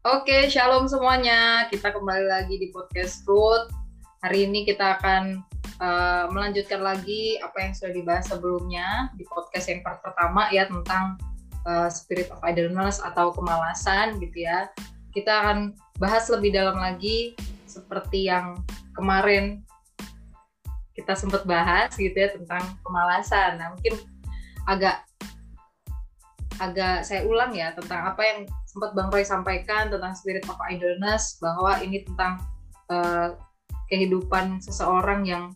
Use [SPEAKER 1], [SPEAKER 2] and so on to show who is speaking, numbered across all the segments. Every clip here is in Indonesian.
[SPEAKER 1] Oke, shalom semuanya. Kita kembali lagi di podcast Truth. Hari ini kita akan uh, melanjutkan lagi apa yang sudah dibahas sebelumnya di podcast yang pertama ya tentang uh, spirit of idleness atau kemalasan gitu ya. Kita akan bahas lebih dalam lagi seperti yang kemarin kita sempat bahas gitu ya tentang kemalasan. Nah, mungkin agak agak saya ulang ya tentang apa yang sempat Bang Roy sampaikan tentang spirit of idleness bahwa ini tentang uh, kehidupan seseorang yang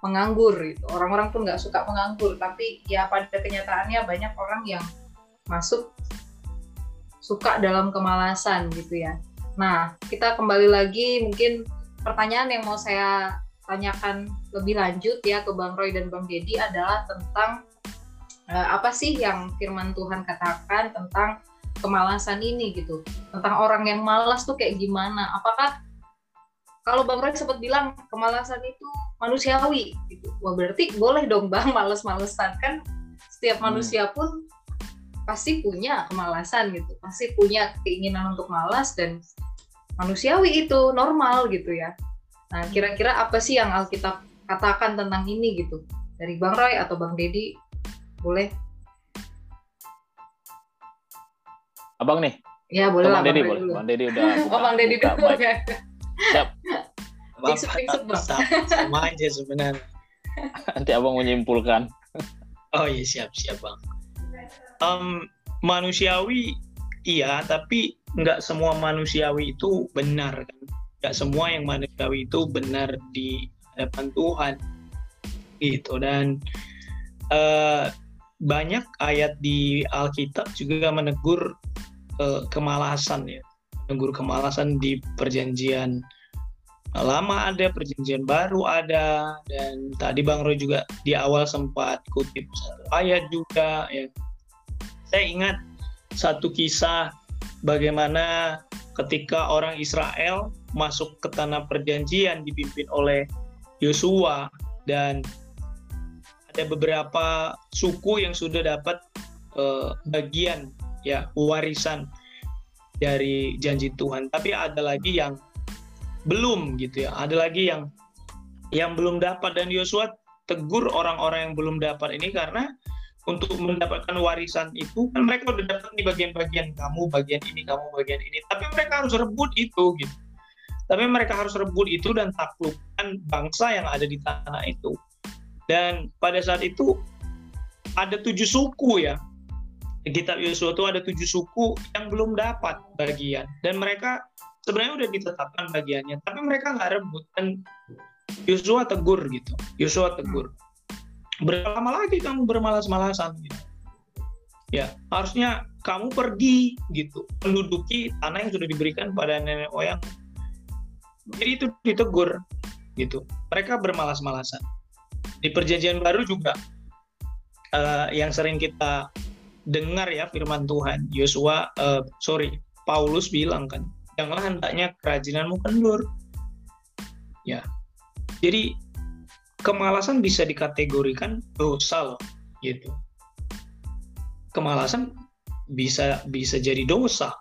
[SPEAKER 1] menganggur gitu. Orang-orang pun nggak suka menganggur, tapi ya pada kenyataannya banyak orang yang masuk suka dalam kemalasan gitu ya. Nah, kita kembali lagi mungkin pertanyaan yang mau saya tanyakan lebih lanjut ya ke Bang Roy dan Bang Dedi adalah tentang uh, apa sih yang firman Tuhan katakan tentang kemalasan ini gitu. Tentang orang yang malas tuh kayak gimana? Apakah kalau Bang Roy sempat bilang kemalasan itu manusiawi gitu. Wah berarti boleh dong Bang males-malesan. Kan setiap hmm. manusia pun pasti punya kemalasan gitu. Pasti punya keinginan untuk malas dan manusiawi itu normal gitu ya. Nah kira-kira apa sih yang Alkitab katakan tentang ini gitu? Dari Bang Roy atau Bang Dedi boleh
[SPEAKER 2] Abang nih.
[SPEAKER 1] Ya boleh
[SPEAKER 2] lah. Bang Dedi boleh. Bang Dedi udah.
[SPEAKER 1] oh Bang Dedi dulu.
[SPEAKER 2] Siap.
[SPEAKER 3] sama aja sebenarnya.
[SPEAKER 2] Nanti abang menyimpulkan.
[SPEAKER 3] Oh iya siap siap bang. Um, manusiawi iya tapi nggak semua manusiawi itu benar kan. Nggak semua yang manusiawi itu benar di hadapan Tuhan. Gitu dan uh, banyak ayat di Alkitab juga menegur uh, kemalasan ya. Menegur kemalasan di perjanjian lama ada perjanjian baru ada dan tadi Bang Roy juga di awal sempat kutip satu ayat juga ya. Saya ingat satu kisah bagaimana ketika orang Israel masuk ke tanah perjanjian dipimpin oleh Yosua dan ada beberapa suku yang sudah dapat uh, bagian ya warisan dari janji Tuhan. Tapi ada lagi yang belum gitu ya. Ada lagi yang yang belum dapat dan Yosua tegur orang-orang yang belum dapat ini karena untuk mendapatkan warisan itu kan mereka udah dapat nih bagian-bagian kamu bagian ini kamu bagian ini tapi mereka harus rebut itu gitu tapi mereka harus rebut itu dan taklukkan bangsa yang ada di tanah itu dan pada saat itu ada tujuh suku ya kitab Yosua itu ada tujuh suku yang belum dapat bagian. Dan mereka sebenarnya udah ditetapkan bagiannya tapi mereka nggak rebut. Dan Yosua tegur gitu. Yosua tegur. Berapa lama lagi kamu bermalas-malasan gitu. Ya harusnya kamu pergi gitu. Menduduki tanah yang sudah diberikan pada nenek moyang. Jadi itu ditegur gitu. Mereka bermalas-malasan. Di perjanjian baru juga uh, yang sering kita dengar ya firman Tuhan. Yosua, uh, sorry, Paulus bilang kan, janganlah hendaknya kerajinanmu kendur. Ya, jadi kemalasan bisa dikategorikan dosa loh, gitu. Kemalasan bisa bisa jadi dosa,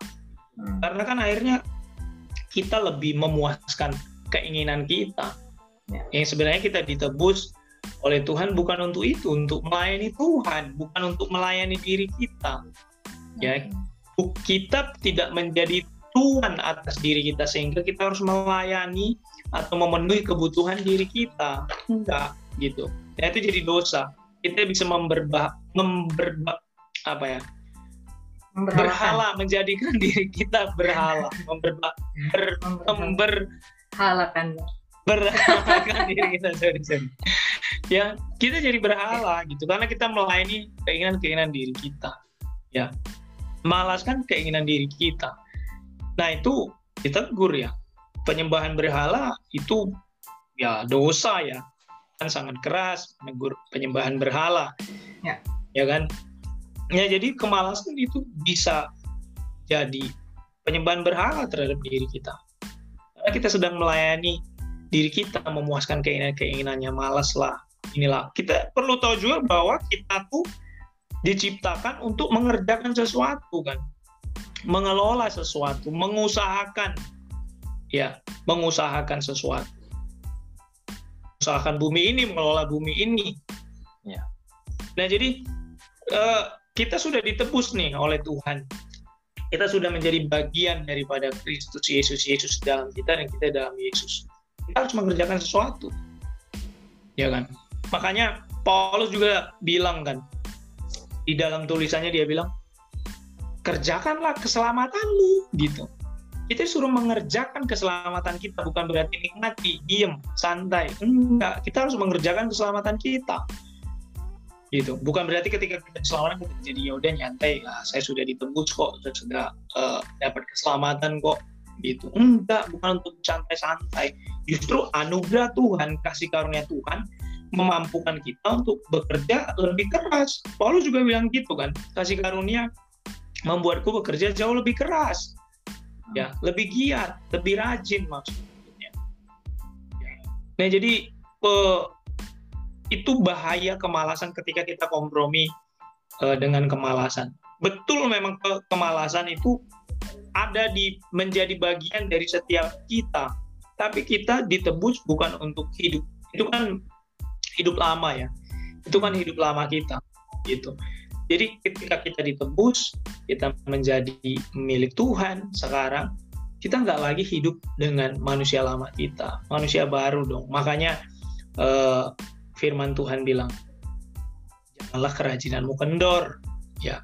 [SPEAKER 3] hmm. karena kan akhirnya kita lebih memuaskan keinginan kita. Ya. Yang sebenarnya kita ditebus oleh Tuhan bukan untuk itu, untuk melayani Tuhan, bukan untuk melayani diri kita. Ya, kita tidak menjadi Tuhan atas diri kita sehingga kita harus melayani atau memenuhi kebutuhan diri kita. Enggak, gitu. Ya itu jadi dosa. Kita bisa memberba, memberba apa ya? Berhala, menjadikan diri kita berhala, memberba, ber,
[SPEAKER 1] memberhalakan
[SPEAKER 3] berhalakan diri kita sorry, sorry ya kita jadi berhala gitu. Karena kita melayani keinginan-keinginan diri kita. Ya. Malas kan keinginan diri kita. Nah itu ditegur ya. Penyembahan berhala itu ya dosa ya. Kan sangat keras menegur penyembahan berhala. Ya. Ya kan? Ya jadi kemalasan itu bisa jadi penyembahan berhala terhadap diri kita. Karena kita sedang melayani diri kita memuaskan keinginan-keinginannya malas lah inilah kita perlu tahu juga bahwa kita tuh diciptakan untuk mengerjakan sesuatu kan mengelola sesuatu, mengusahakan ya, mengusahakan sesuatu. Usahakan bumi ini, mengelola bumi ini.
[SPEAKER 2] Ya.
[SPEAKER 3] Nah, jadi eh, kita sudah ditebus nih oleh Tuhan. Kita sudah menjadi bagian daripada Kristus Yesus Yesus dalam kita dan kita dalam Yesus. Kita harus mengerjakan sesuatu. Ya kan? Makanya Paulus juga bilang kan di dalam tulisannya dia bilang kerjakanlah keselamatanmu gitu. Kita suruh mengerjakan keselamatan kita bukan berarti nikmati, diem, santai. Enggak, kita harus mengerjakan keselamatan kita. Gitu. Bukan berarti ketika kita diselamatkan kita jadi ya udah nyantai. Ah, saya sudah ditebus kok saya sudah uh, dapat keselamatan kok. Gitu. Enggak bukan untuk santai-santai. Justru anugerah Tuhan kasih karunia Tuhan memampukan kita untuk bekerja lebih keras Paulus juga bilang gitu kan kasih karunia membuatku bekerja jauh lebih keras ya lebih giat lebih rajin maksudnya nah jadi uh, itu bahaya kemalasan ketika kita kompromi uh, dengan kemalasan. Betul memang ke kemalasan itu ada di menjadi bagian dari setiap kita. Tapi kita ditebus bukan untuk hidup. Itu kan hidup lama ya. Itu kan hidup lama kita gitu. Jadi ketika kita ditebus, kita menjadi milik Tuhan sekarang, kita nggak lagi hidup dengan manusia lama kita, manusia baru dong. Makanya eh, firman Tuhan bilang, janganlah kerajinanmu kendor, ya.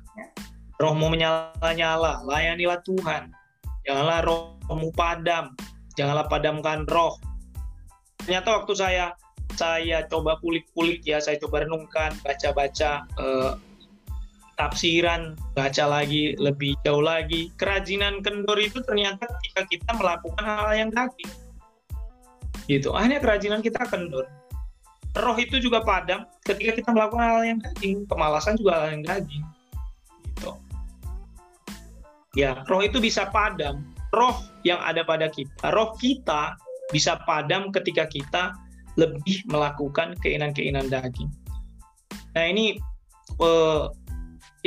[SPEAKER 3] Rohmu menyala-nyala, layanilah Tuhan. Janganlah rohmu padam, janganlah padamkan roh. Ternyata waktu saya saya coba kulik-kulik ya, saya coba renungkan, baca-baca eh, tafsiran, baca lagi lebih jauh lagi. Kerajinan kendor itu ternyata ketika kita melakukan hal yang daging. Gitu. Hanya kerajinan kita kendor roh itu juga padam ketika kita melakukan hal yang daging kemalasan juga hal yang daging gitu ya roh itu bisa padam roh yang ada pada kita roh kita bisa padam ketika kita lebih melakukan keinginan-keinginan daging nah ini eh,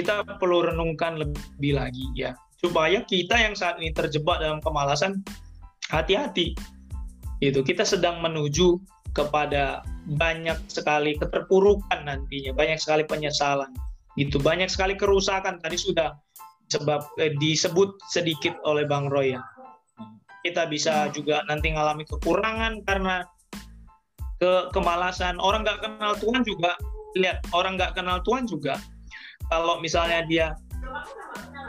[SPEAKER 3] kita perlu renungkan lebih lagi ya supaya kita yang saat ini terjebak dalam kemalasan hati-hati itu kita sedang menuju kepada banyak sekali keterpurukan nantinya, banyak sekali penyesalan. Itu banyak sekali kerusakan tadi sudah sebab eh, disebut sedikit oleh Bang Roy ya. Kita bisa juga nanti mengalami kekurangan karena ke kemalasan. Orang nggak kenal Tuhan juga lihat orang nggak kenal Tuhan juga. Kalau misalnya dia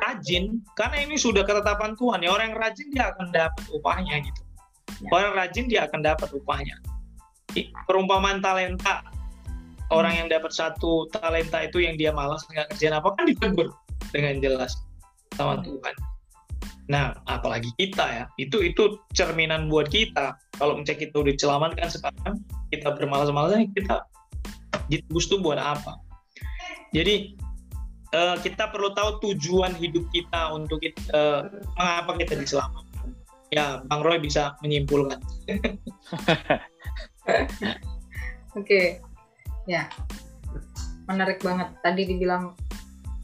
[SPEAKER 3] rajin, karena ini sudah ketetapan Tuhan ya orang yang rajin dia akan dapat upahnya gitu. Ya. Orang rajin dia akan dapat upahnya perumpamaan talenta orang yang dapat satu talenta itu yang dia malas nggak kerjaan apa kan ditegur dengan jelas sama hmm. Tuhan. Nah, apalagi kita ya, itu itu cerminan buat kita. Kalau misalnya kita udah diselamatkan sekarang, kita bermalas-malasan, kita ditebus tuh buat apa? Jadi uh, kita perlu tahu tujuan hidup kita untuk kita, uh, mengapa kita diselamatkan. Ya, Bang Roy bisa menyimpulkan.
[SPEAKER 1] Oke, ya menarik banget. Tadi dibilang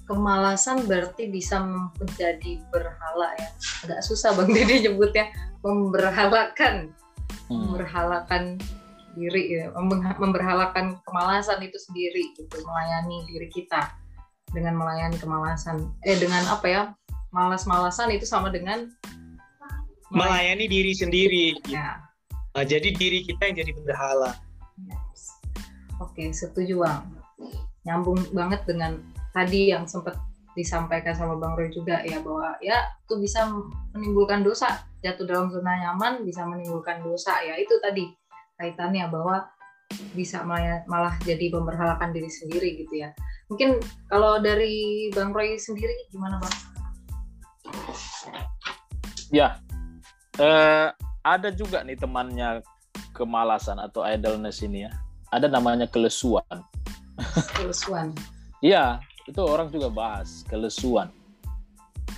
[SPEAKER 1] kemalasan berarti bisa menjadi berhala ya. Agak susah bang Didi nyebutnya memberhalakan, hmm. memberhalakan diri ya, memberhalakan kemalasan itu sendiri gitu, melayani diri kita dengan melayani kemalasan. Eh dengan apa ya? Malas-malasan itu sama dengan
[SPEAKER 3] melayani diri sendiri. Ya Uh, jadi diri kita yang jadi berhala.
[SPEAKER 1] Yes. Oke, setuju Bang. Nyambung banget dengan tadi yang sempat disampaikan sama Bang Roy juga ya bahwa ya itu bisa menimbulkan dosa jatuh dalam zona nyaman bisa menimbulkan dosa ya itu tadi kaitannya bahwa bisa malah jadi memberhalakan diri sendiri gitu ya mungkin kalau dari Bang Roy sendiri gimana Bang?
[SPEAKER 2] Ya eh, ada juga nih temannya kemalasan atau idleness ini ya. Ada namanya kelesuan.
[SPEAKER 1] Kelesuan.
[SPEAKER 2] Iya, itu orang juga bahas kelesuan.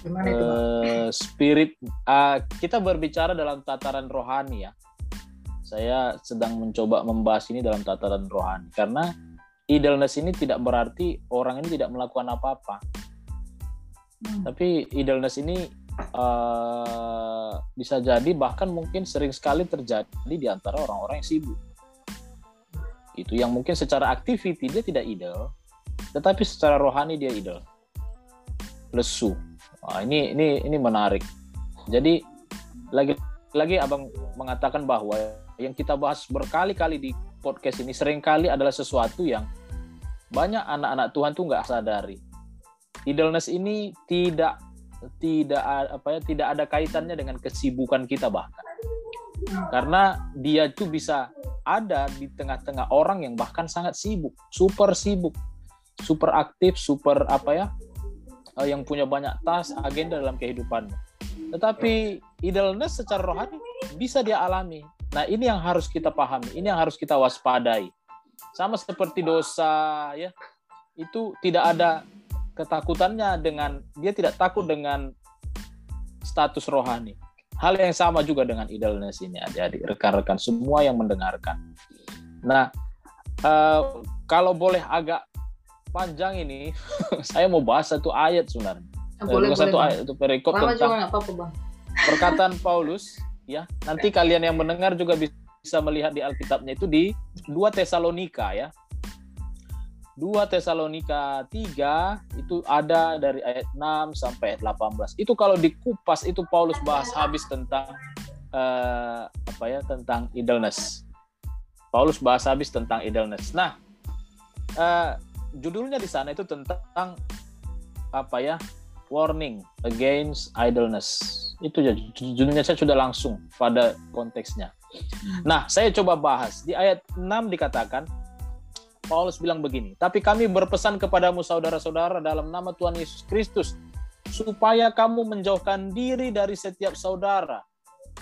[SPEAKER 1] Gimana itu?
[SPEAKER 2] Uh, spirit uh, kita berbicara dalam tataran rohani ya. Saya sedang mencoba membahas ini dalam tataran rohani karena idleness ini tidak berarti orang ini tidak melakukan apa-apa. Hmm. Tapi idleness ini uh, bisa jadi bahkan mungkin sering sekali terjadi di antara orang-orang yang sibuk. Itu yang mungkin secara activity dia tidak idle, tetapi secara rohani dia idle. Lesu. Nah, ini ini ini menarik. Jadi lagi lagi abang mengatakan bahwa yang kita bahas berkali-kali di podcast ini sering kali adalah sesuatu yang banyak anak-anak Tuhan tuh nggak sadari. Idleness ini tidak tidak apa ya tidak ada kaitannya dengan kesibukan kita bahkan karena dia itu bisa ada di tengah-tengah orang yang bahkan sangat sibuk super sibuk super aktif super apa ya eh, yang punya banyak tas agenda dalam kehidupannya tetapi idleness secara rohani bisa dia alami nah ini yang harus kita pahami ini yang harus kita waspadai sama seperti dosa ya itu tidak ada ketakutannya dengan dia tidak takut dengan status rohani. Hal yang sama juga dengan idleness ini adik-adik, rekan-rekan semua yang mendengarkan. Nah, uh, kalau boleh agak panjang ini, saya mau bahas satu ayat sebenarnya.
[SPEAKER 1] Boleh, boleh,
[SPEAKER 2] satu bang. ayat itu perikop tentang
[SPEAKER 1] apa -apa, bang.
[SPEAKER 2] perkataan Paulus ya. Nanti kalian yang mendengar juga bisa melihat di Alkitabnya itu di 2 Tesalonika ya 2 Tesalonika 3 itu ada dari ayat 6 sampai ayat 18. Itu kalau dikupas itu Paulus bahas habis tentang uh, apa ya tentang idleness. Paulus bahas habis tentang idleness. Nah, uh, judulnya di sana itu tentang apa ya? warning against idleness. Itu judulnya saya sudah langsung pada konteksnya. Nah, saya coba bahas. Di ayat 6 dikatakan Paulus bilang begini, tapi kami berpesan kepadamu saudara-saudara dalam nama Tuhan Yesus Kristus, supaya kamu menjauhkan diri dari setiap saudara.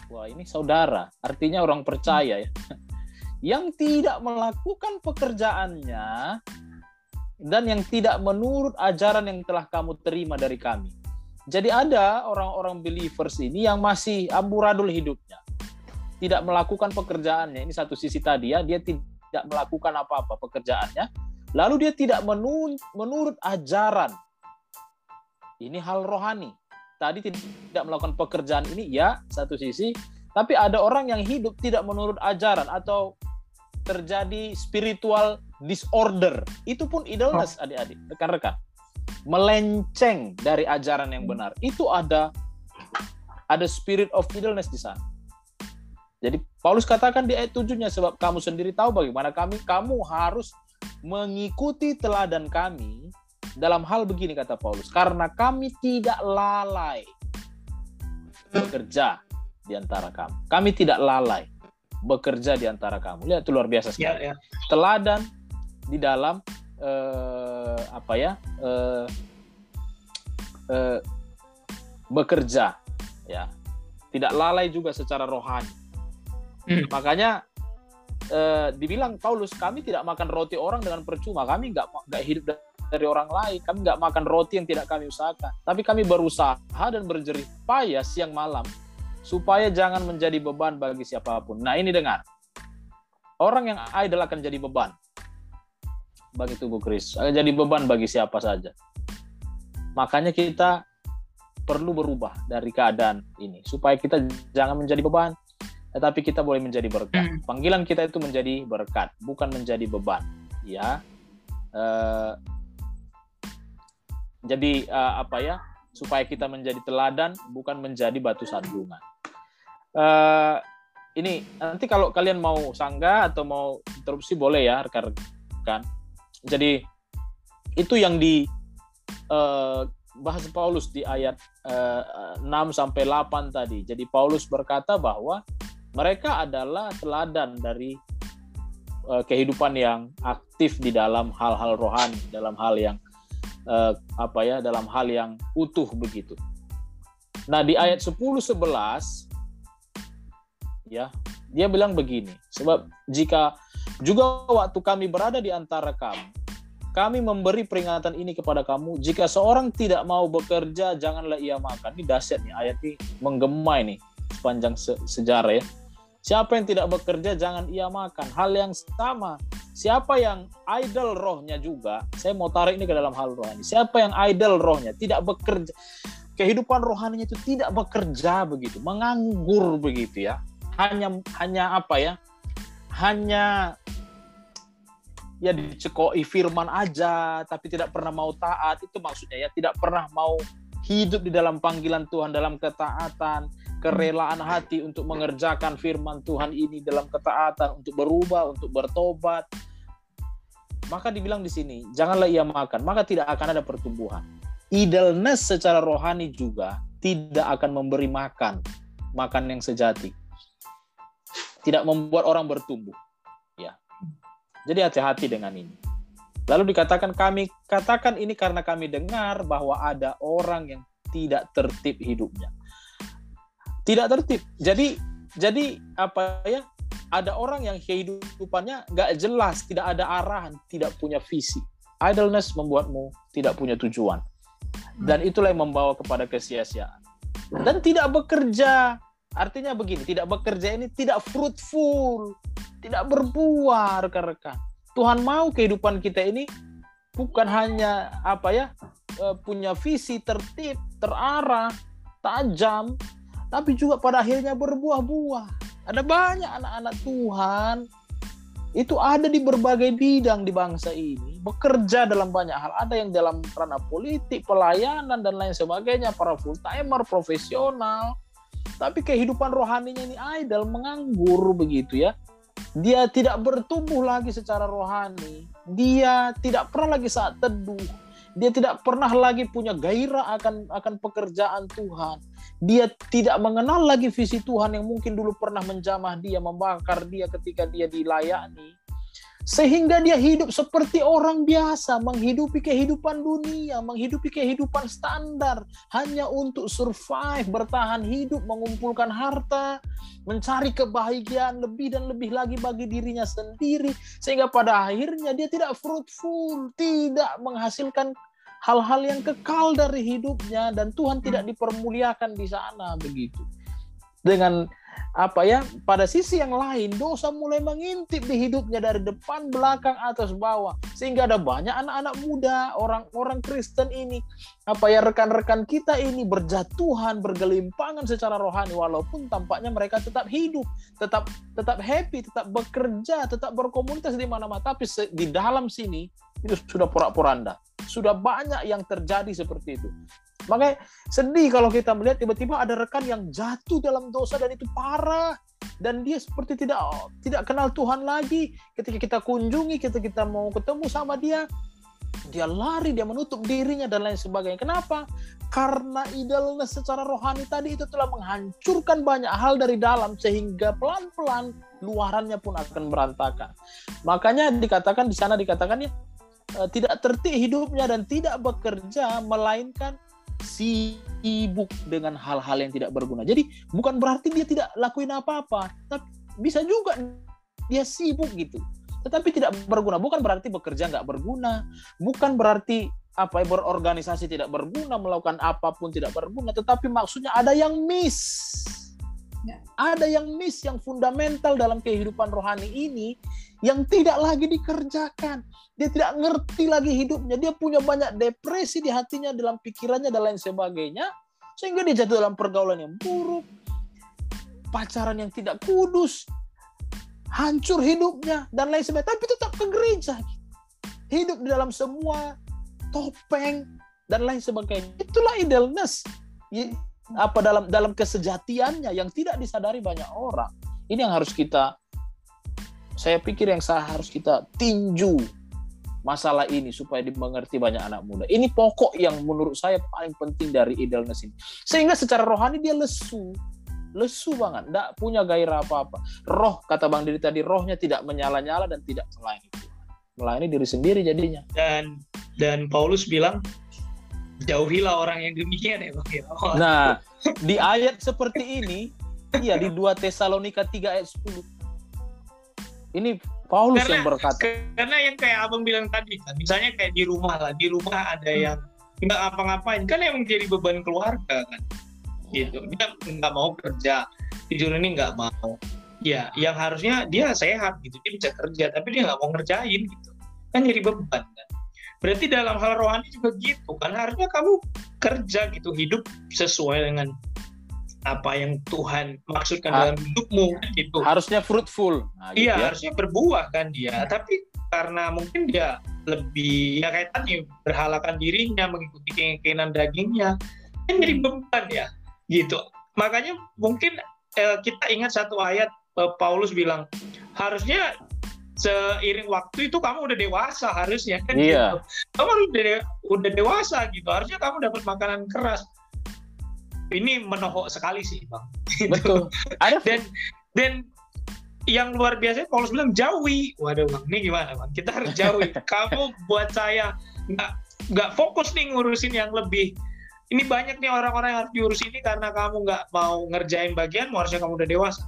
[SPEAKER 2] Wah ini saudara, artinya orang percaya ya. Yang tidak melakukan pekerjaannya dan yang tidak menurut ajaran yang telah kamu terima dari kami. Jadi ada orang-orang believers ini yang masih amburadul hidupnya. Tidak melakukan pekerjaannya. Ini satu sisi tadi ya, dia tidak melakukan apa-apa pekerjaannya, lalu dia tidak menurut ajaran. Ini hal rohani. Tadi tidak melakukan pekerjaan ini, ya satu sisi, tapi ada orang yang hidup tidak menurut ajaran atau terjadi spiritual disorder. Itu pun idleness, oh. adik-adik, rekan-rekan. Melenceng dari ajaran yang benar. Itu ada ada spirit of idleness di sana. Jadi Paulus katakan di ayat tujuhnya sebab kamu sendiri tahu bagaimana kami kamu harus mengikuti teladan kami dalam hal begini kata Paulus karena kami tidak lalai bekerja di antara kamu. Kami tidak lalai bekerja di antara kamu. Lihat itu luar biasa sekali. Ya, ya. Teladan di dalam eh, apa ya? Eh, eh, bekerja ya. Tidak lalai juga secara rohani Hmm. Makanya eh, dibilang Paulus, kami tidak makan roti orang dengan percuma. Kami nggak nggak hidup dari orang lain. Kami nggak makan roti yang tidak kami usahakan. Tapi kami berusaha dan berjerih payah siang malam supaya jangan menjadi beban bagi siapa pun. Nah ini dengar, orang yang idol akan jadi beban bagi tubuh Kristus, akan jadi beban bagi siapa saja. Makanya kita perlu berubah dari keadaan ini supaya kita jangan menjadi beban, tetapi kita boleh menjadi berkat. Hmm. Panggilan kita itu menjadi berkat, bukan menjadi beban. Ya, uh, jadi uh, apa ya? Supaya kita menjadi teladan, bukan menjadi batu sandungan. Uh, ini nanti kalau kalian mau sanggah atau mau interupsi boleh ya rekan-rekan. Jadi itu yang di uh, bahas Paulus di ayat uh, 6 sampai 8 tadi. Jadi Paulus berkata bahwa mereka adalah teladan dari uh, kehidupan yang aktif di dalam hal-hal rohani, dalam hal yang uh, apa ya, dalam hal yang utuh begitu. Nah, di ayat 10 11 ya, dia bilang begini, sebab jika juga waktu kami berada di antara kamu, kami memberi peringatan ini kepada kamu, jika seorang tidak mau bekerja, janganlah ia makan. Ini dahsyat nih, ayat ini menggema ini sepanjang se sejarah ya. Siapa yang tidak bekerja jangan ia makan. Hal yang sama siapa yang idol rohnya juga, saya mau tarik ini ke dalam hal rohani. Siapa yang idol rohnya, tidak bekerja, kehidupan rohaninya itu tidak bekerja begitu, menganggur begitu ya. Hanya hanya apa ya? Hanya ya dicekoi firman aja, tapi tidak pernah mau taat. Itu maksudnya ya, tidak pernah mau hidup di dalam panggilan Tuhan dalam ketaatan, kerelaan hati untuk mengerjakan firman Tuhan ini dalam ketaatan, untuk berubah, untuk bertobat, maka dibilang di sini, janganlah ia makan, maka tidak akan ada pertumbuhan. Idleness secara rohani juga tidak akan memberi makan, makan yang sejati. Tidak membuat orang bertumbuh. Ya. Jadi hati-hati dengan ini. Lalu dikatakan kami katakan ini karena kami dengar bahwa ada orang yang tidak tertib hidupnya. Tidak tertib. Jadi jadi apa ya? Ada orang yang kehidupannya nggak jelas, tidak ada arahan, tidak punya visi. Idleness membuatmu tidak punya tujuan. Dan itulah yang membawa kepada kesia-siaan. Dan tidak bekerja. Artinya begini, tidak bekerja ini tidak fruitful, tidak berbuah rekan-rekan. Tuhan mau kehidupan kita ini bukan hanya apa ya e, punya visi tertib, terarah, tajam, tapi juga pada akhirnya berbuah-buah. Ada banyak anak-anak Tuhan itu ada di berbagai bidang di bangsa ini, bekerja dalam banyak hal. Ada yang dalam ranah politik, pelayanan dan lain sebagainya, para full timer, profesional. Tapi kehidupan rohaninya ini idol, menganggur begitu ya. Dia tidak bertumbuh lagi secara rohani. Dia tidak pernah lagi saat teduh. Dia tidak pernah lagi punya gairah akan akan pekerjaan Tuhan dia tidak mengenal lagi visi Tuhan yang mungkin dulu pernah menjamah dia, membakar dia ketika dia dilayani. Sehingga dia hidup seperti orang biasa, menghidupi kehidupan dunia, menghidupi kehidupan standar, hanya untuk survive, bertahan hidup, mengumpulkan harta, mencari kebahagiaan lebih dan lebih lagi bagi dirinya sendiri, sehingga pada akhirnya dia tidak fruitful, tidak menghasilkan hal-hal yang kekal dari hidupnya dan Tuhan tidak hmm. dipermuliakan di sana begitu. Dengan apa ya pada sisi yang lain dosa mulai mengintip di hidupnya dari depan belakang atas bawah sehingga ada banyak anak-anak muda orang-orang Kristen ini apa ya rekan-rekan kita ini berjatuhan bergelimpangan secara rohani walaupun tampaknya mereka tetap hidup tetap tetap happy tetap bekerja tetap berkomunitas di mana-mana tapi di dalam sini itu sudah porak-poranda sudah banyak yang terjadi seperti itu. Makanya sedih kalau kita melihat tiba-tiba ada rekan yang jatuh dalam dosa dan itu parah dan dia seperti tidak tidak kenal Tuhan lagi. Ketika kita kunjungi, ketika kita mau ketemu sama dia, dia lari, dia menutup dirinya dan lain sebagainya. Kenapa? Karena idolnya secara rohani tadi itu telah menghancurkan banyak hal dari dalam sehingga pelan-pelan luarannya pun akan berantakan. Makanya dikatakan di sana dikatakan ya uh, tidak tertib hidupnya dan tidak bekerja melainkan sibuk dengan hal-hal yang tidak berguna. Jadi bukan berarti dia tidak lakuin apa-apa, tapi bisa juga dia sibuk gitu. Tetapi tidak berguna. Bukan berarti bekerja nggak berguna. Bukan berarti apa berorganisasi tidak berguna, melakukan apa pun tidak berguna. Tetapi maksudnya ada yang miss. Ada yang miss yang fundamental dalam kehidupan rohani ini yang tidak lagi dikerjakan. Dia tidak ngerti lagi hidupnya. Dia punya banyak depresi di hatinya, dalam pikirannya, dan lain sebagainya. Sehingga dia jatuh dalam pergaulan yang buruk, pacaran yang tidak kudus, hancur hidupnya, dan lain sebagainya. Tapi tetap ke gereja. Hidup di dalam semua topeng, dan lain sebagainya. Itulah idleness. Apa dalam dalam kesejatiannya yang tidak disadari banyak orang. Ini yang harus kita saya pikir yang saya harus kita tinju masalah ini supaya dimengerti banyak anak muda. Ini pokok yang menurut saya paling penting dari idleness ini. Sehingga secara rohani dia lesu. Lesu banget, tidak punya gairah apa-apa. Roh, kata Bang Diri tadi, rohnya tidak menyala-nyala dan tidak melayani. Melayani diri sendiri jadinya.
[SPEAKER 3] Dan dan Paulus bilang, jauhilah orang yang demikian ya Bang. Ya.
[SPEAKER 2] Nah, di ayat seperti ini, iya di 2 Tesalonika 3 ayat 10, ini Paulus karena, yang berkata.
[SPEAKER 3] Karena yang kayak abang bilang tadi kan, misalnya kayak di rumah lah, di rumah ada hmm. yang nggak apa-ngapain, kan yang menjadi beban keluarga kan, gitu. Dia nggak mau kerja, tidur ini nggak mau. ya yang harusnya dia sehat gitu dia bisa kerja tapi dia nggak mau ngerjain gitu kan jadi beban kan berarti dalam hal rohani juga gitu kan harusnya kamu kerja gitu hidup sesuai dengan apa yang Tuhan maksudkan
[SPEAKER 2] Ha-
[SPEAKER 3] dalam hidupmu gitu.
[SPEAKER 2] Harusnya fruitful. Nah, gitu
[SPEAKER 3] iya
[SPEAKER 2] ya.
[SPEAKER 3] harusnya berbuah kan dia. Tapi karena mungkin dia lebih ya kayak tadi berhalakan dirinya mengikuti keinginan dagingnya kan jadi beban ya gitu. Makanya mungkin eh, kita ingat satu ayat eh, Paulus bilang harusnya seiring waktu itu kamu udah dewasa harusnya kan
[SPEAKER 2] Iya.
[SPEAKER 3] gitu. kamu udah de- udah dewasa gitu harusnya kamu dapat makanan keras ini menohok sekali sih bang Gitu.
[SPEAKER 2] Betul. Ada
[SPEAKER 3] dan dan yang luar biasa Paulus bilang jauhi waduh bang ini gimana bang kita harus jauhi kamu buat saya nggak nggak fokus nih ngurusin yang lebih ini banyak nih orang-orang yang harus diurus ini karena kamu nggak mau ngerjain bagian harusnya kamu udah dewasa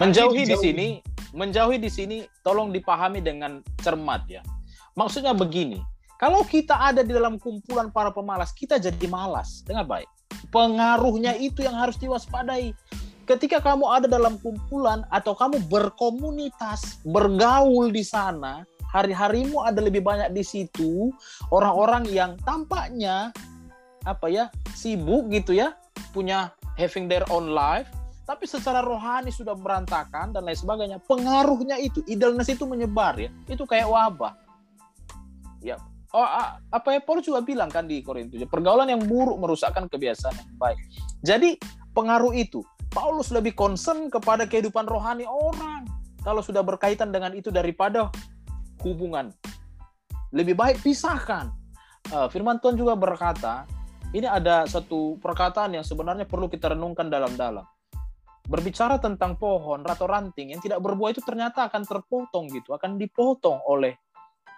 [SPEAKER 2] menjauhi di sini, menjauhi di sini tolong dipahami dengan cermat ya. Maksudnya begini, kalau kita ada di dalam kumpulan para pemalas, kita jadi malas. Dengar baik. Pengaruhnya itu yang harus diwaspadai. Ketika kamu ada dalam kumpulan atau kamu berkomunitas, bergaul di sana, hari-harimu ada lebih banyak di situ orang-orang yang tampaknya apa ya sibuk gitu ya, punya having their own life, tapi secara rohani sudah berantakan dan lain sebagainya. Pengaruhnya itu, idleness itu menyebar ya. Itu kayak wabah. Ya. Oh, apa ya Paulus juga bilang kan di Korintus, ya, pergaulan yang buruk merusakkan kebiasaan yang baik. Jadi pengaruh itu, Paulus lebih concern kepada kehidupan rohani orang kalau sudah berkaitan dengan itu daripada hubungan. Lebih baik pisahkan. Eh, firman Tuhan juga berkata, ini ada satu perkataan yang sebenarnya perlu kita renungkan dalam-dalam berbicara tentang pohon atau ranting yang tidak berbuah itu ternyata akan terpotong gitu, akan dipotong oleh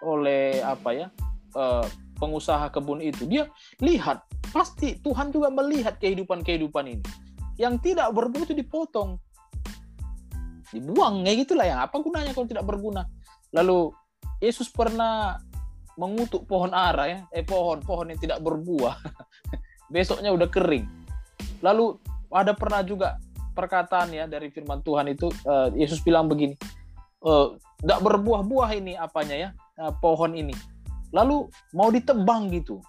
[SPEAKER 2] oleh apa ya eh, pengusaha kebun itu. Dia lihat pasti Tuhan juga melihat kehidupan-kehidupan ini. Yang tidak berbuah itu dipotong, dibuang kayak gitulah yang apa gunanya kalau tidak berguna. Lalu Yesus pernah mengutuk pohon ara ya, eh pohon pohon yang tidak berbuah. Besoknya udah kering. Lalu ada pernah juga perkataan ya dari firman Tuhan itu eh, Yesus bilang begini tidak berbuah-buah ini apanya ya eh, pohon ini. Lalu mau ditebang gitu.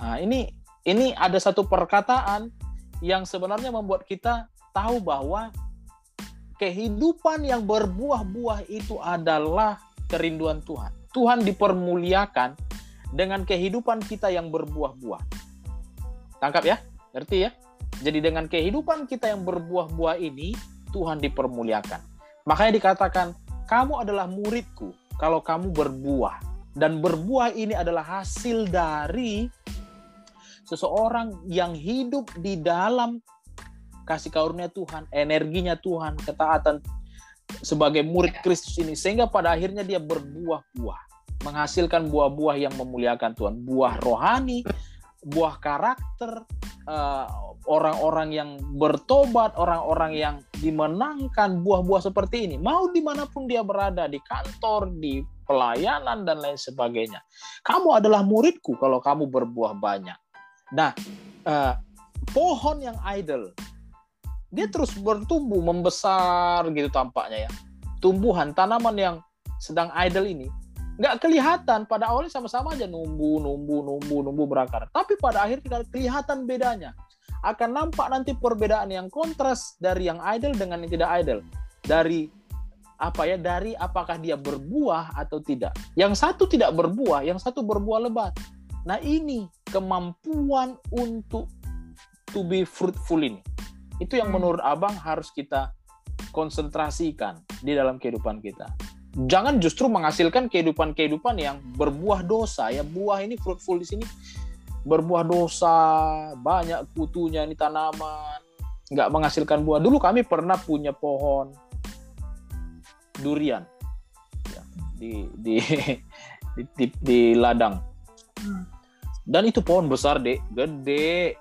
[SPEAKER 2] Nah ini ini ada satu perkataan yang sebenarnya membuat kita tahu bahwa kehidupan yang berbuah-buah itu adalah kerinduan Tuhan. Tuhan dipermuliakan dengan kehidupan kita yang berbuah-buah. Tangkap ya? Ngerti ya jadi dengan kehidupan kita yang berbuah-buah ini, Tuhan dipermuliakan. Makanya dikatakan, kamu adalah muridku kalau kamu berbuah. Dan berbuah ini adalah hasil dari seseorang yang hidup di dalam kasih karunia Tuhan, energinya Tuhan, ketaatan sebagai murid Kristus ini. Sehingga pada akhirnya dia berbuah-buah. Menghasilkan buah-buah yang memuliakan Tuhan. Buah rohani, buah karakter, eh, orang-orang yang bertobat, orang-orang yang dimenangkan buah-buah seperti ini, mau di mana pun dia berada, di kantor, di pelayanan, dan lain sebagainya. Kamu adalah muridku kalau kamu berbuah banyak. Nah, eh, pohon yang idle, dia terus bertumbuh, membesar gitu tampaknya ya. Tumbuhan, tanaman yang sedang idle ini, nggak kelihatan pada awalnya sama-sama aja numbu, numbu, numbu, numbu berakar. Tapi pada akhirnya kelihatan bedanya akan nampak nanti perbedaan yang kontras dari yang idle dengan yang tidak idle. Dari apa ya? Dari apakah dia berbuah atau tidak. Yang satu tidak berbuah, yang satu berbuah lebat. Nah, ini kemampuan untuk to be fruitful ini. Itu yang
[SPEAKER 1] Hmm.
[SPEAKER 2] menurut Abang harus kita konsentrasikan di dalam kehidupan kita. Jangan justru menghasilkan kehidupan-kehidupan yang berbuah dosa ya. Buah ini fruitful di sini berbuah dosa, banyak kutunya ini tanaman, nggak menghasilkan buah. Dulu kami pernah punya pohon durian ya, di, di di di, di ladang.
[SPEAKER 1] Hmm.
[SPEAKER 2] Dan itu pohon besar dek, gede.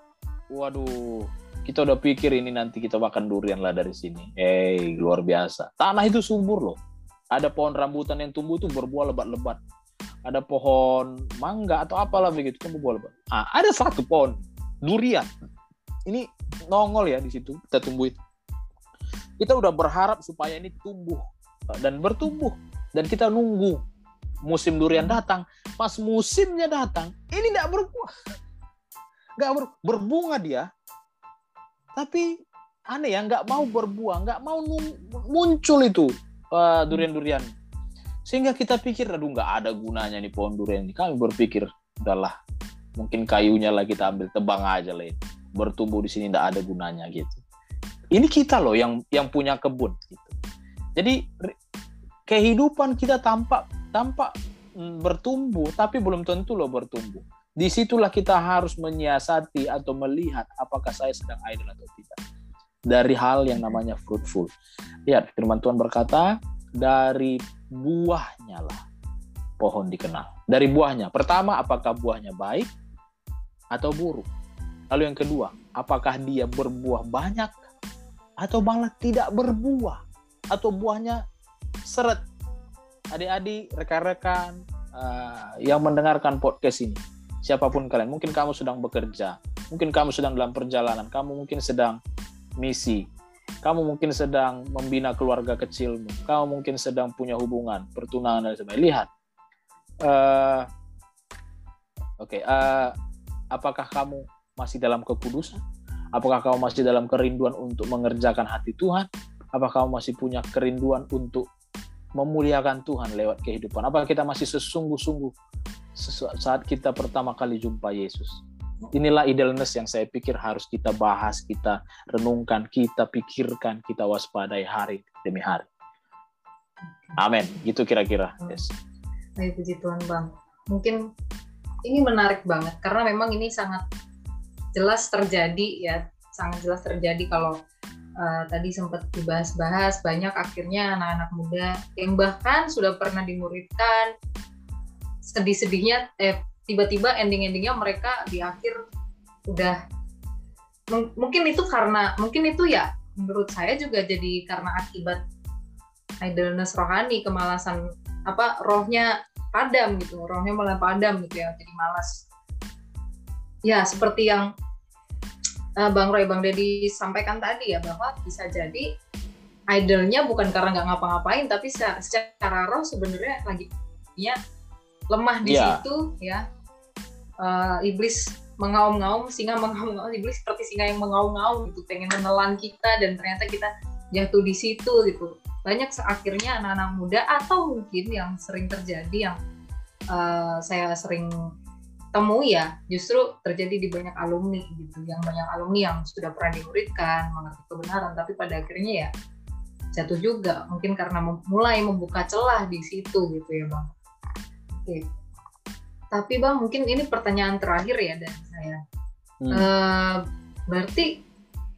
[SPEAKER 2] Waduh, kita udah pikir ini nanti kita makan durian lah dari sini. Hey, luar biasa. Tanah itu subur loh. Ada pohon rambutan yang tumbuh itu berbuah lebat-lebat ada pohon mangga atau apalah begitu kan berbuah lebat. Ah, ada satu pohon durian. Ini nongol ya di situ kita tumbuhin. kita udah berharap supaya ini tumbuh dan bertumbuh dan kita nunggu musim durian datang pas musimnya datang ini tidak berbuah nggak ber, berbunga dia tapi aneh ya nggak mau berbuah nggak mau muncul itu uh, durian-durian. Sehingga kita pikir aduh nggak ada gunanya nih pohon durian ini. Kami berpikir udahlah mungkin kayunya lah kita ambil tebang aja lah bertumbuh di sini tidak ada gunanya gitu. Ini kita loh yang yang punya kebun gitu. Jadi kehidupan kita tampak tampak mm, bertumbuh tapi belum tentu loh bertumbuh. Di situlah kita harus menyiasati atau melihat apakah saya sedang idle atau tidak dari hal yang namanya fruitful. Lihat, firman Tuhan berkata, dari buahnya lah pohon dikenal. Dari buahnya. Pertama, apakah buahnya baik atau buruk? Lalu yang kedua, apakah dia berbuah banyak atau malah tidak berbuah? Atau buahnya seret? Adik-adik, rekan-rekan uh, yang mendengarkan podcast ini, siapa pun kalian, mungkin kamu sedang bekerja, mungkin kamu sedang dalam perjalanan, kamu mungkin sedang misi. Kamu mungkin sedang membina keluarga kecilmu. Kamu mungkin sedang punya hubungan, pertunangan dan sebagainya. Lihat. Uh, Oke, okay, uh, apakah kamu masih dalam kekudusan? Apakah kamu masih dalam kerinduan untuk mengerjakan hati Tuhan? Apakah kamu masih punya kerinduan untuk memuliakan Tuhan lewat kehidupan? Apakah kita masih sesungguh-sungguh saat kita pertama kali jumpa Yesus? Inilah idealness yang saya pikir harus kita bahas, kita renungkan, kita pikirkan, kita waspadai hari demi hari. Amin. Gitu kira-kira. Yes.
[SPEAKER 1] Baik, puji Tuhan Bang. Mungkin ini menarik banget karena memang ini sangat jelas terjadi ya, sangat jelas terjadi kalau uh, tadi sempat dibahas-bahas banyak akhirnya anak-anak muda yang bahkan sudah pernah dimuridkan sedih-sedihnya eh tiba-tiba ending-endingnya mereka di akhir udah mungkin itu karena mungkin itu ya menurut saya juga jadi karena akibat idleness rohani kemalasan apa rohnya padam gitu rohnya malah padam gitu ya jadi malas ya seperti yang uh, Bang Roy Bang Dedi sampaikan tadi ya bahwa bisa jadi idolnya bukan karena nggak ngapa-ngapain tapi secara roh sebenarnya lagi ya lemah di yeah. situ ya uh, iblis mengaum-ngaum, singa mengaum-ngaum, iblis seperti singa yang mengaum-ngaum gitu, pengen menelan kita dan ternyata kita jatuh di situ gitu. Banyak akhirnya anak-anak muda atau mungkin yang sering terjadi yang uh, saya sering temui ya justru terjadi di banyak alumni gitu. Yang banyak alumni yang sudah pernah dimuridkan mengerti kebenaran tapi pada akhirnya ya jatuh juga. Mungkin karena mulai membuka celah di situ gitu ya bang. Oke tapi bang, mungkin ini pertanyaan terakhir ya dari saya. Hmm. Uh, berarti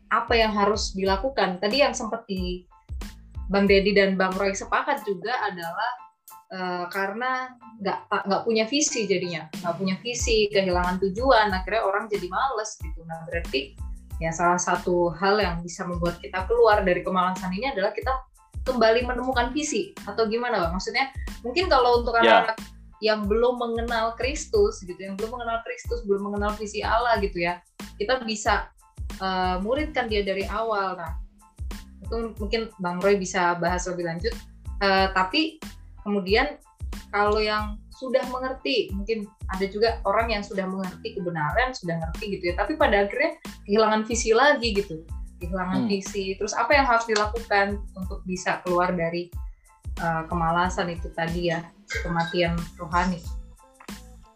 [SPEAKER 1] apa yang harus dilakukan? Tadi yang sempat di Bang Dedi dan Bang Roy sepakat juga adalah uh, karena nggak nggak punya visi jadinya, nggak punya visi, kehilangan tujuan, akhirnya orang jadi males gitu. Nah berarti ya salah satu hal yang bisa membuat kita keluar dari kemalasan ini adalah kita kembali menemukan visi atau gimana bang? Maksudnya mungkin kalau untuk ya. anak-anak yeah yang belum mengenal Kristus gitu, yang belum mengenal Kristus, belum mengenal visi Allah gitu ya, kita bisa uh, muridkan dia dari awal. Nah, itu mungkin Bang Roy bisa bahas lebih lanjut. Uh, tapi kemudian kalau yang sudah mengerti, mungkin ada juga orang yang sudah mengerti kebenaran, sudah ngerti gitu ya, tapi pada akhirnya kehilangan visi lagi gitu, kehilangan hmm. visi. Terus apa yang harus dilakukan untuk bisa keluar dari uh, kemalasan itu tadi ya kematian rohani.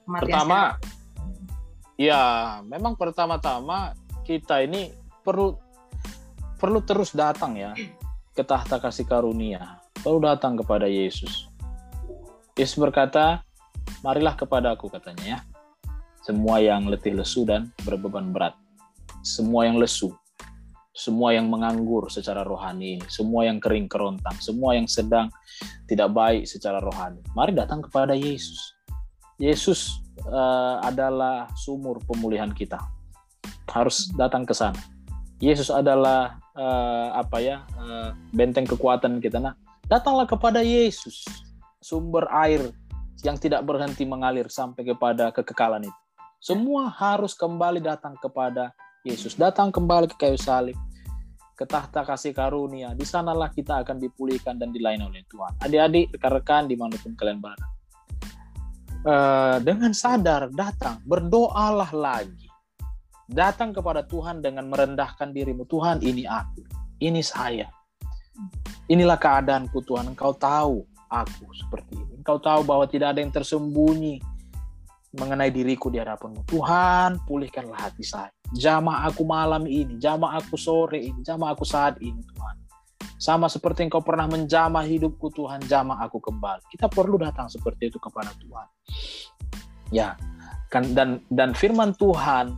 [SPEAKER 2] Kematian pertama secara. ya memang pertama-tama kita ini perlu perlu terus datang ya ke tahta kasih karunia. Perlu datang kepada Yesus. Yesus berkata marilah kepada aku katanya ya. Semua yang letih lesu dan berbeban berat. Semua yang lesu semua yang menganggur secara rohani semua yang kering kerontang, semua yang sedang tidak baik secara rohani. Mari datang kepada Yesus. Yesus uh, adalah sumur pemulihan kita. Harus datang ke sana. Yesus adalah uh, apa ya uh, benteng kekuatan kita. Nah, datanglah kepada Yesus, sumber air yang tidak berhenti mengalir sampai kepada kekekalan itu. Semua harus kembali datang kepada Yesus. Datang kembali ke kayu salib. Ke tahta kasih karunia. Di sanalah kita akan dipulihkan dan dilayani oleh Tuhan. Adik-adik, rekan-rekan, di mana pun kalian berada. Uh, dengan sadar datang, berdoalah lagi. Datang kepada Tuhan dengan merendahkan dirimu. Tuhan, ini aku. Ini saya. Inilah keadaanku Tuhan. Engkau tahu aku seperti ini. Engkau tahu bahwa tidak ada yang tersembunyi mengenai diriku di hadapanmu. Tuhan, pulihkanlah hati saya. Jamah aku malam ini, jamah aku sore ini, jamah aku saat ini, Tuhan. Sama seperti engkau pernah menjamah hidupku, Tuhan, jamah aku kembali. Kita perlu datang seperti itu kepada Tuhan. Ya, kan dan dan firman Tuhan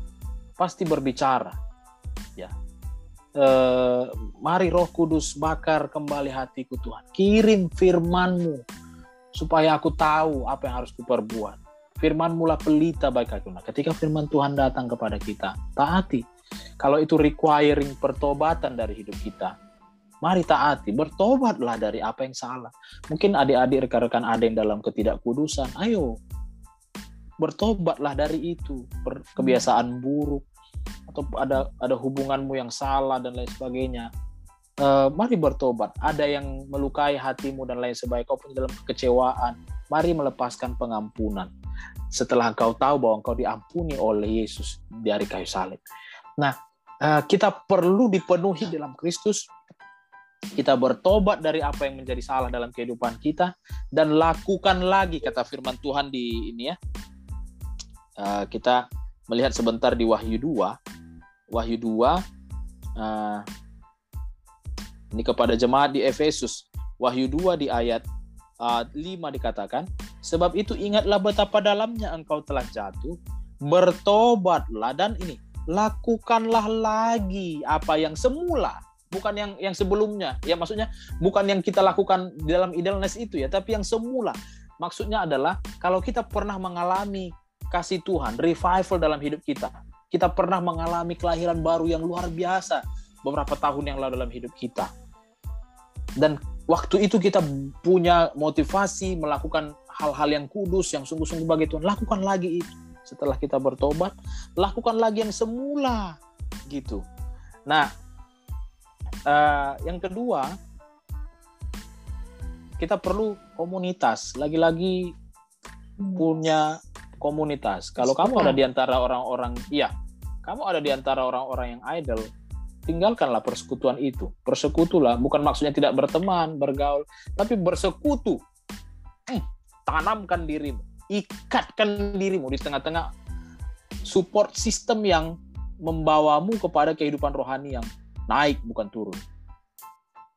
[SPEAKER 2] pasti berbicara. Ya. E, mari Roh Kudus bakar kembali hatiku, Tuhan. Kirim firman-Mu supaya aku tahu apa yang harus kuperbuat firman mula pelita baik aku. Nah, ketika firman Tuhan datang kepada kita, taati. Kalau itu requiring pertobatan dari hidup kita, mari taati, bertobatlah dari apa yang salah. Mungkin adik-adik rekan-rekan ada yang dalam ketidakkudusan, ayo bertobatlah dari itu, kebiasaan buruk atau ada ada hubunganmu yang salah dan lain sebagainya. Uh, mari bertobat. Ada yang melukai hatimu dan lain sebagainya. Kau pun dalam kekecewaan. Mari melepaskan pengampunan setelah engkau tahu bahwa engkau diampuni oleh Yesus dari kayu salib. Nah, eh, kita perlu dipenuhi dalam Kristus. Kita bertobat dari apa yang menjadi salah dalam kehidupan kita dan lakukan lagi kata firman Tuhan di ini ya. Eh, kita melihat sebentar di Wahyu 2. Wahyu 2 eh, ini kepada jemaat di Efesus. Wahyu 2 di ayat 5 dikatakan, Sebab itu ingatlah betapa dalamnya engkau telah jatuh, bertobatlah dan ini lakukanlah lagi apa yang semula, bukan yang yang sebelumnya. Ya maksudnya bukan yang kita lakukan di dalam idealness itu ya, tapi yang semula. Maksudnya adalah kalau kita pernah mengalami kasih Tuhan, revival dalam hidup kita, kita pernah mengalami kelahiran baru yang luar biasa beberapa tahun yang lalu dalam hidup kita. Dan waktu itu kita punya motivasi melakukan hal-hal yang kudus, yang sungguh-sungguh bagi Tuhan, lakukan lagi itu. Setelah kita bertobat, lakukan lagi yang semula, gitu. Nah, uh, yang kedua, kita perlu komunitas. Lagi-lagi punya komunitas. Kalau kamu ada di antara orang-orang, iya, kamu ada di antara orang-orang yang idol, tinggalkanlah persekutuan itu. Persekutulah, bukan maksudnya tidak berteman, bergaul, tapi bersekutu. Hmm, tanamkan dirimu, ikatkan dirimu di tengah-tengah support system yang membawamu kepada kehidupan rohani yang naik bukan turun.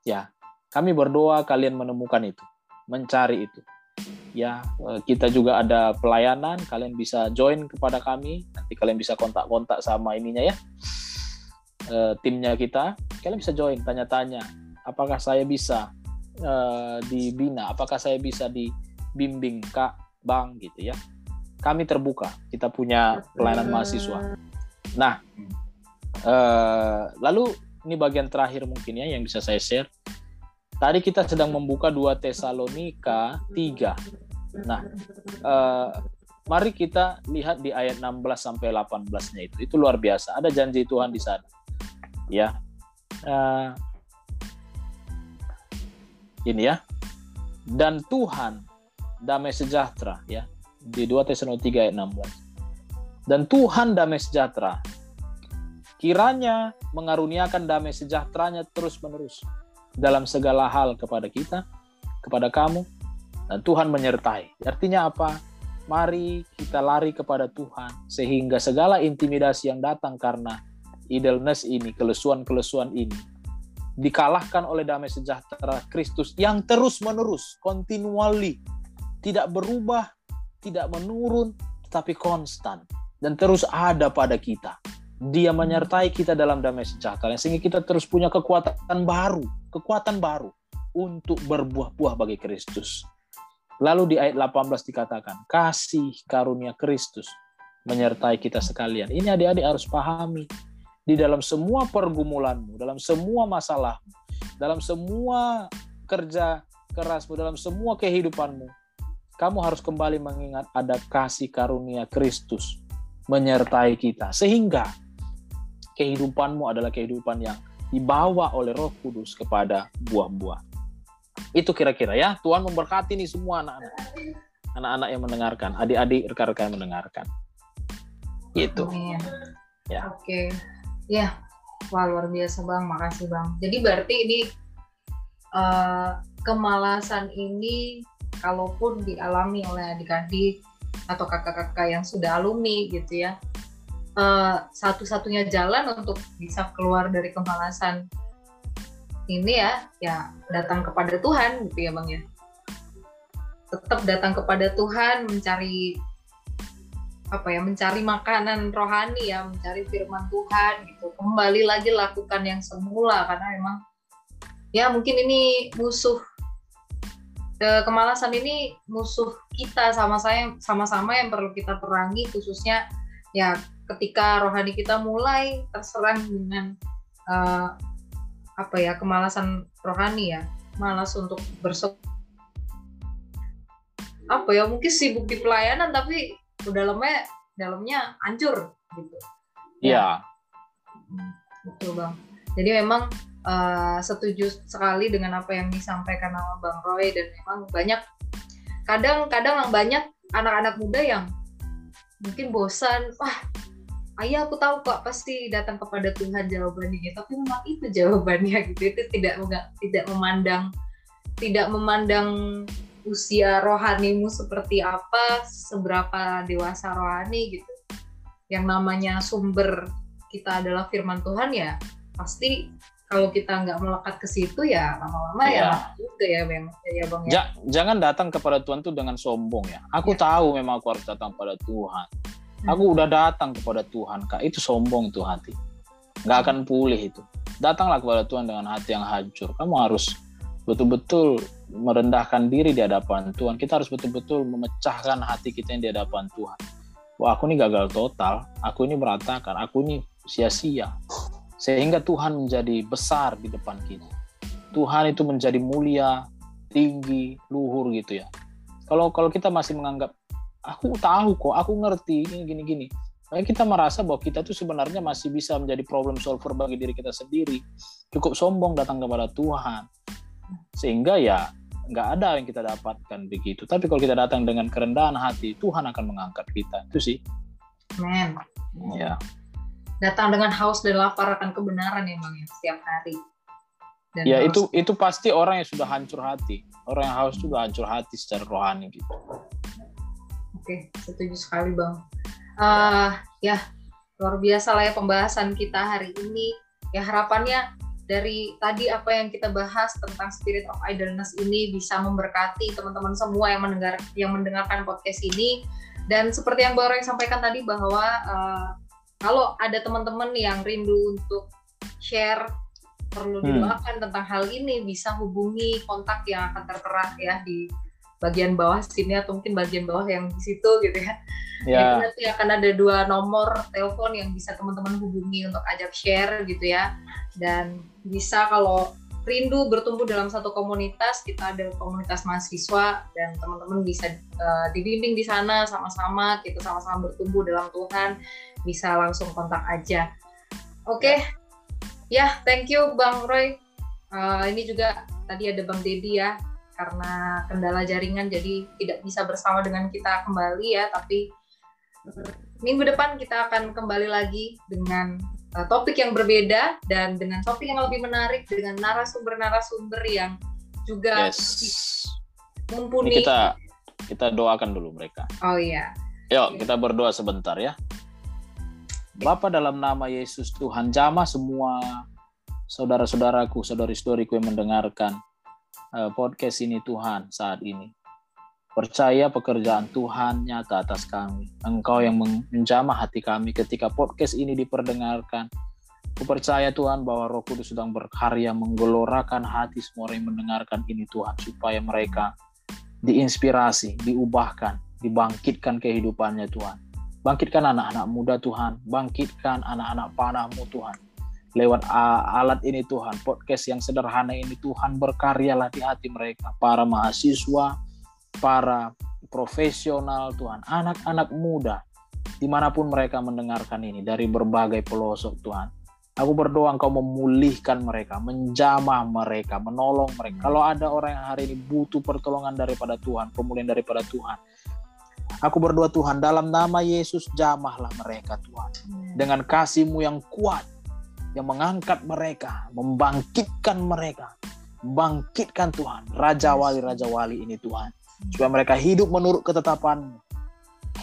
[SPEAKER 2] Ya, kami berdoa kalian menemukan itu, mencari itu. Ya, eh, kita juga ada pelayanan, kalian bisa join kepada kami, nanti kalian bisa kontak-kontak sama ininya ya. E, timnya kita, kalian bisa join, tanya-tanya, apakah saya bisa e, dibina, apakah saya bisa di bimbing kak bang gitu ya. Kami terbuka kita punya pelayanan mahasiswa. Nah eh, lalu ini bagian terakhir mungkin ya yang bisa saya share. Tadi kita sedang membuka dua Tesalonika 3 nah eh, mari kita lihat di ayat 16 sampai 18-nya itu. Itu luar biasa. Ada janji Tuhan di sana. Ya. Uh, ini ya. Dan Tuhan damai sejahtera ya di 2 Tesalonika ayat 16. Dan Tuhan damai sejahtera kiranya mengaruniakan damai sejahteranya terus-menerus dalam segala hal kepada kita, kepada kamu, dan Tuhan menyertai. Artinya apa? Mari kita lari kepada Tuhan sehingga segala intimidasi yang datang karena idleness ini, kelesuan-kelesuan ini dikalahkan oleh damai sejahtera Kristus yang terus-menerus, continually tidak berubah, tidak menurun, tetapi konstan dan terus ada pada kita. Dia menyertai kita dalam damai sejahtera sehingga kita terus punya kekuatan baru, kekuatan baru untuk berbuah-buah bagi Kristus. Lalu di ayat 18 dikatakan, kasih karunia Kristus menyertai kita sekalian. Ini adik-adik harus pahami. Di dalam semua pergumulanmu, dalam semua masalahmu, dalam semua kerja kerasmu, dalam semua kehidupanmu, kamu harus kembali mengingat ada kasih karunia Kristus menyertai kita. Sehingga kehidupanmu adalah kehidupan yang dibawa oleh Roh Kudus kepada buah-buah. Itu kira-kira ya. Tuhan memberkati nih semua anak-anak. Anak-anak yang mendengarkan, adik-adik rekan-rekan yang mendengarkan. Gitu.
[SPEAKER 1] Amin.
[SPEAKER 2] Ya.
[SPEAKER 1] Oke. Ya. Wah, luar biasa Bang. Makasih Bang. Jadi berarti ini eh, kemalasan ini kalaupun dialami oleh adik-adik atau kakak-kakak yang sudah alumni gitu ya. eh, satu-satunya jalan untuk bisa keluar dari kemalasan ini ya, ya datang kepada Tuhan gitu ya Bang ya. Tetap datang kepada Tuhan mencari apa ya mencari makanan rohani ya mencari firman Tuhan gitu kembali lagi lakukan yang semula karena memang ya mungkin ini musuh kemalasan ini musuh kita sama saya sama-sama yang perlu kita perangi khususnya ya ketika rohani kita mulai terserang dengan eh, apa ya kemalasan rohani ya. Malas untuk bersok apa ya mungkin sibuk di pelayanan tapi dalamnya dalamnya hancur gitu.
[SPEAKER 2] Iya.
[SPEAKER 1] betul bang. Jadi memang eh, setuju sekali dengan apa yang disampaikan sama bang Roy dan memang banyak kadang-kadang banyak anak-anak muda yang mungkin bosan wah ayah aku tahu kok pasti datang kepada Tuhan jawabannya tapi memang itu jawabannya gitu itu tidak tidak memandang tidak memandang usia rohanimu seperti apa, seberapa dewasa rohani gitu. Yang namanya sumber kita adalah firman Tuhan ya, pasti kalau kita nggak melekat ke situ ya lama-lama ya
[SPEAKER 2] Iya.
[SPEAKER 1] juga ya bang ya bang ya.
[SPEAKER 2] Ja- jangan datang kepada Tuhan tuh dengan sombong ya. Aku
[SPEAKER 1] Ya.
[SPEAKER 2] tahu memang aku harus datang kepada Tuhan.
[SPEAKER 1] Hmm.
[SPEAKER 2] Aku udah datang kepada Tuhan, Kak. Itu sombong itu hati. Nggak akan pulih itu. Datanglah kepada Tuhan dengan hati yang hancur. Kamu harus betul-betul merendahkan diri di hadapan Tuhan. Kita harus betul-betul memecahkan hati kita yang di hadapan Tuhan. Wah, aku ini gagal total. Aku ini berantakan. Aku ini sia-sia. Sehingga Tuhan menjadi besar di depan kita. Tuhan itu menjadi mulia, tinggi, luhur gitu ya. Kalau kalau kita masih menganggap aku tahu kok, aku ngerti ini gini gini. Makanya kita merasa bahwa kita tuh sebenarnya masih bisa menjadi problem solver bagi diri kita sendiri. Cukup sombong datang kepada Tuhan. Sehingga ya nggak ada yang kita dapatkan begitu. Tapi kalau kita datang dengan kerendahan hati, Tuhan akan mengangkat kita. Itu sih.
[SPEAKER 1] Men,
[SPEAKER 2] Ya.
[SPEAKER 1] Datang dengan haus dan lapar akan kebenaran ya bang ya setiap hari. Dan
[SPEAKER 2] Ya
[SPEAKER 1] harus-
[SPEAKER 2] itu itu pasti orang yang sudah hancur hati. Orang yang haus sudah hancur hati secara rohani gitu.
[SPEAKER 1] Oke, setuju sekali Bang. Eh, ya, luar biasa lah ya pembahasan kita hari ini. Ya harapannya dari tadi apa yang kita bahas tentang spirit of idleness ini bisa memberkati teman-teman semua yang mendengar yang mendengarkan podcast ini. Dan seperti yang Bang Roy sampaikan tadi bahwa eh, kalau ada teman-teman yang rindu untuk share perlu
[SPEAKER 2] Hmm.
[SPEAKER 1] didoakan tentang hal ini bisa hubungi kontak yang akan tertera ya di bagian bawah sini atau mungkin bagian bawah yang di situ gitu ya. Jadi
[SPEAKER 2] Ya,
[SPEAKER 1] nanti akan ada dua nomor telepon yang bisa teman-teman hubungi untuk ajak share gitu ya. Dan bisa kalau rindu bertumbuh dalam satu komunitas, kita ada komunitas mahasiswa dan teman-teman bisa eh, dibimbing di sana sama-sama, kita sama-sama bertumbuh dalam Tuhan, bisa langsung kontak aja. Oke, ya thank you Bang Roy. Eh, ini juga tadi ada Bang Dedi ya, karena kendala jaringan jadi tidak bisa bersama dengan kita kembali ya, tapi minggu depan kita akan kembali lagi dengan uh, topik yang berbeda dan dengan topik yang lebih menarik dengan narasumber-narasumber yang juga
[SPEAKER 2] yes. Ini
[SPEAKER 1] mumpuni.
[SPEAKER 2] kita kita doakan dulu mereka.
[SPEAKER 1] Oh iya,
[SPEAKER 2] Yuk, kita berdoa sebentar ya. Bapa dalam nama Yesus Tuhan, jamah semua saudara-saudaraku, saudari-saudariku yang mendengarkan eh, podcast ini Tuhan saat ini. Percaya pekerjaan Tuhan nyata atas kami. Engkau yang men- menjamah hati kami ketika podcast ini diperdengarkan. Kupercaya Tuhan bahwa Roh Kudus sedang berkarya menggelorakan hati semua orang yang mendengarkan ini Tuhan supaya mereka diinspirasi, diubahkan, dibangkitkan kehidupannya Tuhan. Bangkitkan anak-anak muda Tuhan, bangkitkan anak-anak panahmu Tuhan. Lewat alat ini Tuhan, podcast yang sederhana ini Tuhan berkaryalah di hati mereka, para mahasiswa, para profesional Tuhan, anak-anak muda, di mana pun mereka mendengarkan ini dari berbagai pelosok Tuhan. Aku berdoa engkau memulihkan mereka, menjamah mereka, menolong mereka. Kalau ada orang yang hari ini butuh pertolongan daripada Tuhan, pemulihan daripada Tuhan. Aku berdoa Tuhan, dalam nama Yesus jamahlah mereka Tuhan. Dengan kasih-Mu yang kuat, yang mengangkat mereka, membangkitkan mereka. Bangkitkan Tuhan, Raja Wali, Raja Wali ini Tuhan. Supaya mereka hidup menurut ketetapan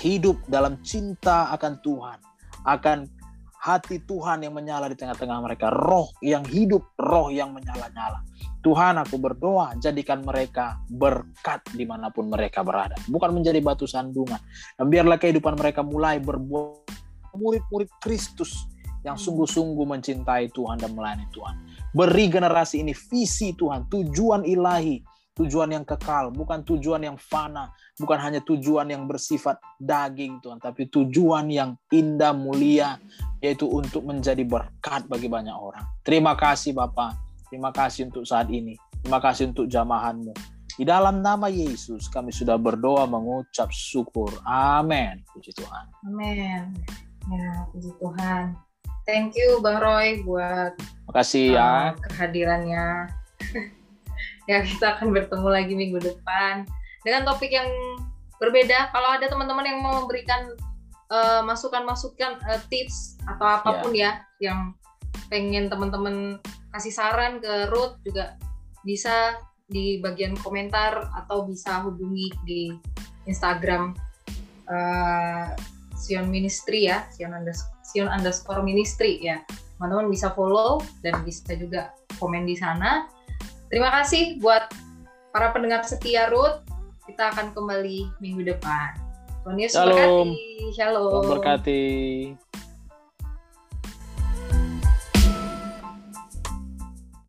[SPEAKER 2] hidup dalam cinta akan Tuhan, akan hati Tuhan yang menyala di tengah-tengah mereka, roh yang hidup, roh yang menyala-nyala. Tuhan aku berdoa, jadikan mereka berkat di mana pun mereka berada. Bukan menjadi batu sandungan. Dan biarlah kehidupan mereka mulai berbuat murid-murid Kristus yang sungguh-sungguh mencintai Tuhan dan melayani Tuhan. Beri generasi ini visi Tuhan, tujuan ilahi, tujuan yang kekal, bukan tujuan yang fana, bukan hanya tujuan yang bersifat daging Tuhan, tapi tujuan yang indah mulia yaitu untuk menjadi berkat bagi banyak orang. Terima kasih Bapak, terima kasih untuk saat ini, terima kasih untuk jamahanmu. Di dalam nama Yesus kami sudah berdoa mengucap syukur. Amin. Puji Tuhan.
[SPEAKER 1] Amin. Ya, puji Tuhan. Thank you Bang Roy buat
[SPEAKER 2] Makasih ya.
[SPEAKER 1] uh, kehadirannya. ya kita akan bertemu lagi minggu depan dengan topik yang berbeda. Kalau ada teman-teman yang mau memberikan uh, masukan-masukan, uh, tips atau apa pun ya yang pengen teman-teman kasih saran ke Ruth juga bisa di bagian komentar atau bisa hubungi di Instagram uh, Sion Ministry ya, Sion underscore, Sion underscore Ministry ya. Teman-teman bisa follow dan bisa juga komen di sana. Terima kasih buat para pendengar setia Ruth. Kita akan kembali minggu depan. Tuhan Yesus
[SPEAKER 2] Shalom.
[SPEAKER 1] berkati. Shalom.
[SPEAKER 2] Tuhan berkati.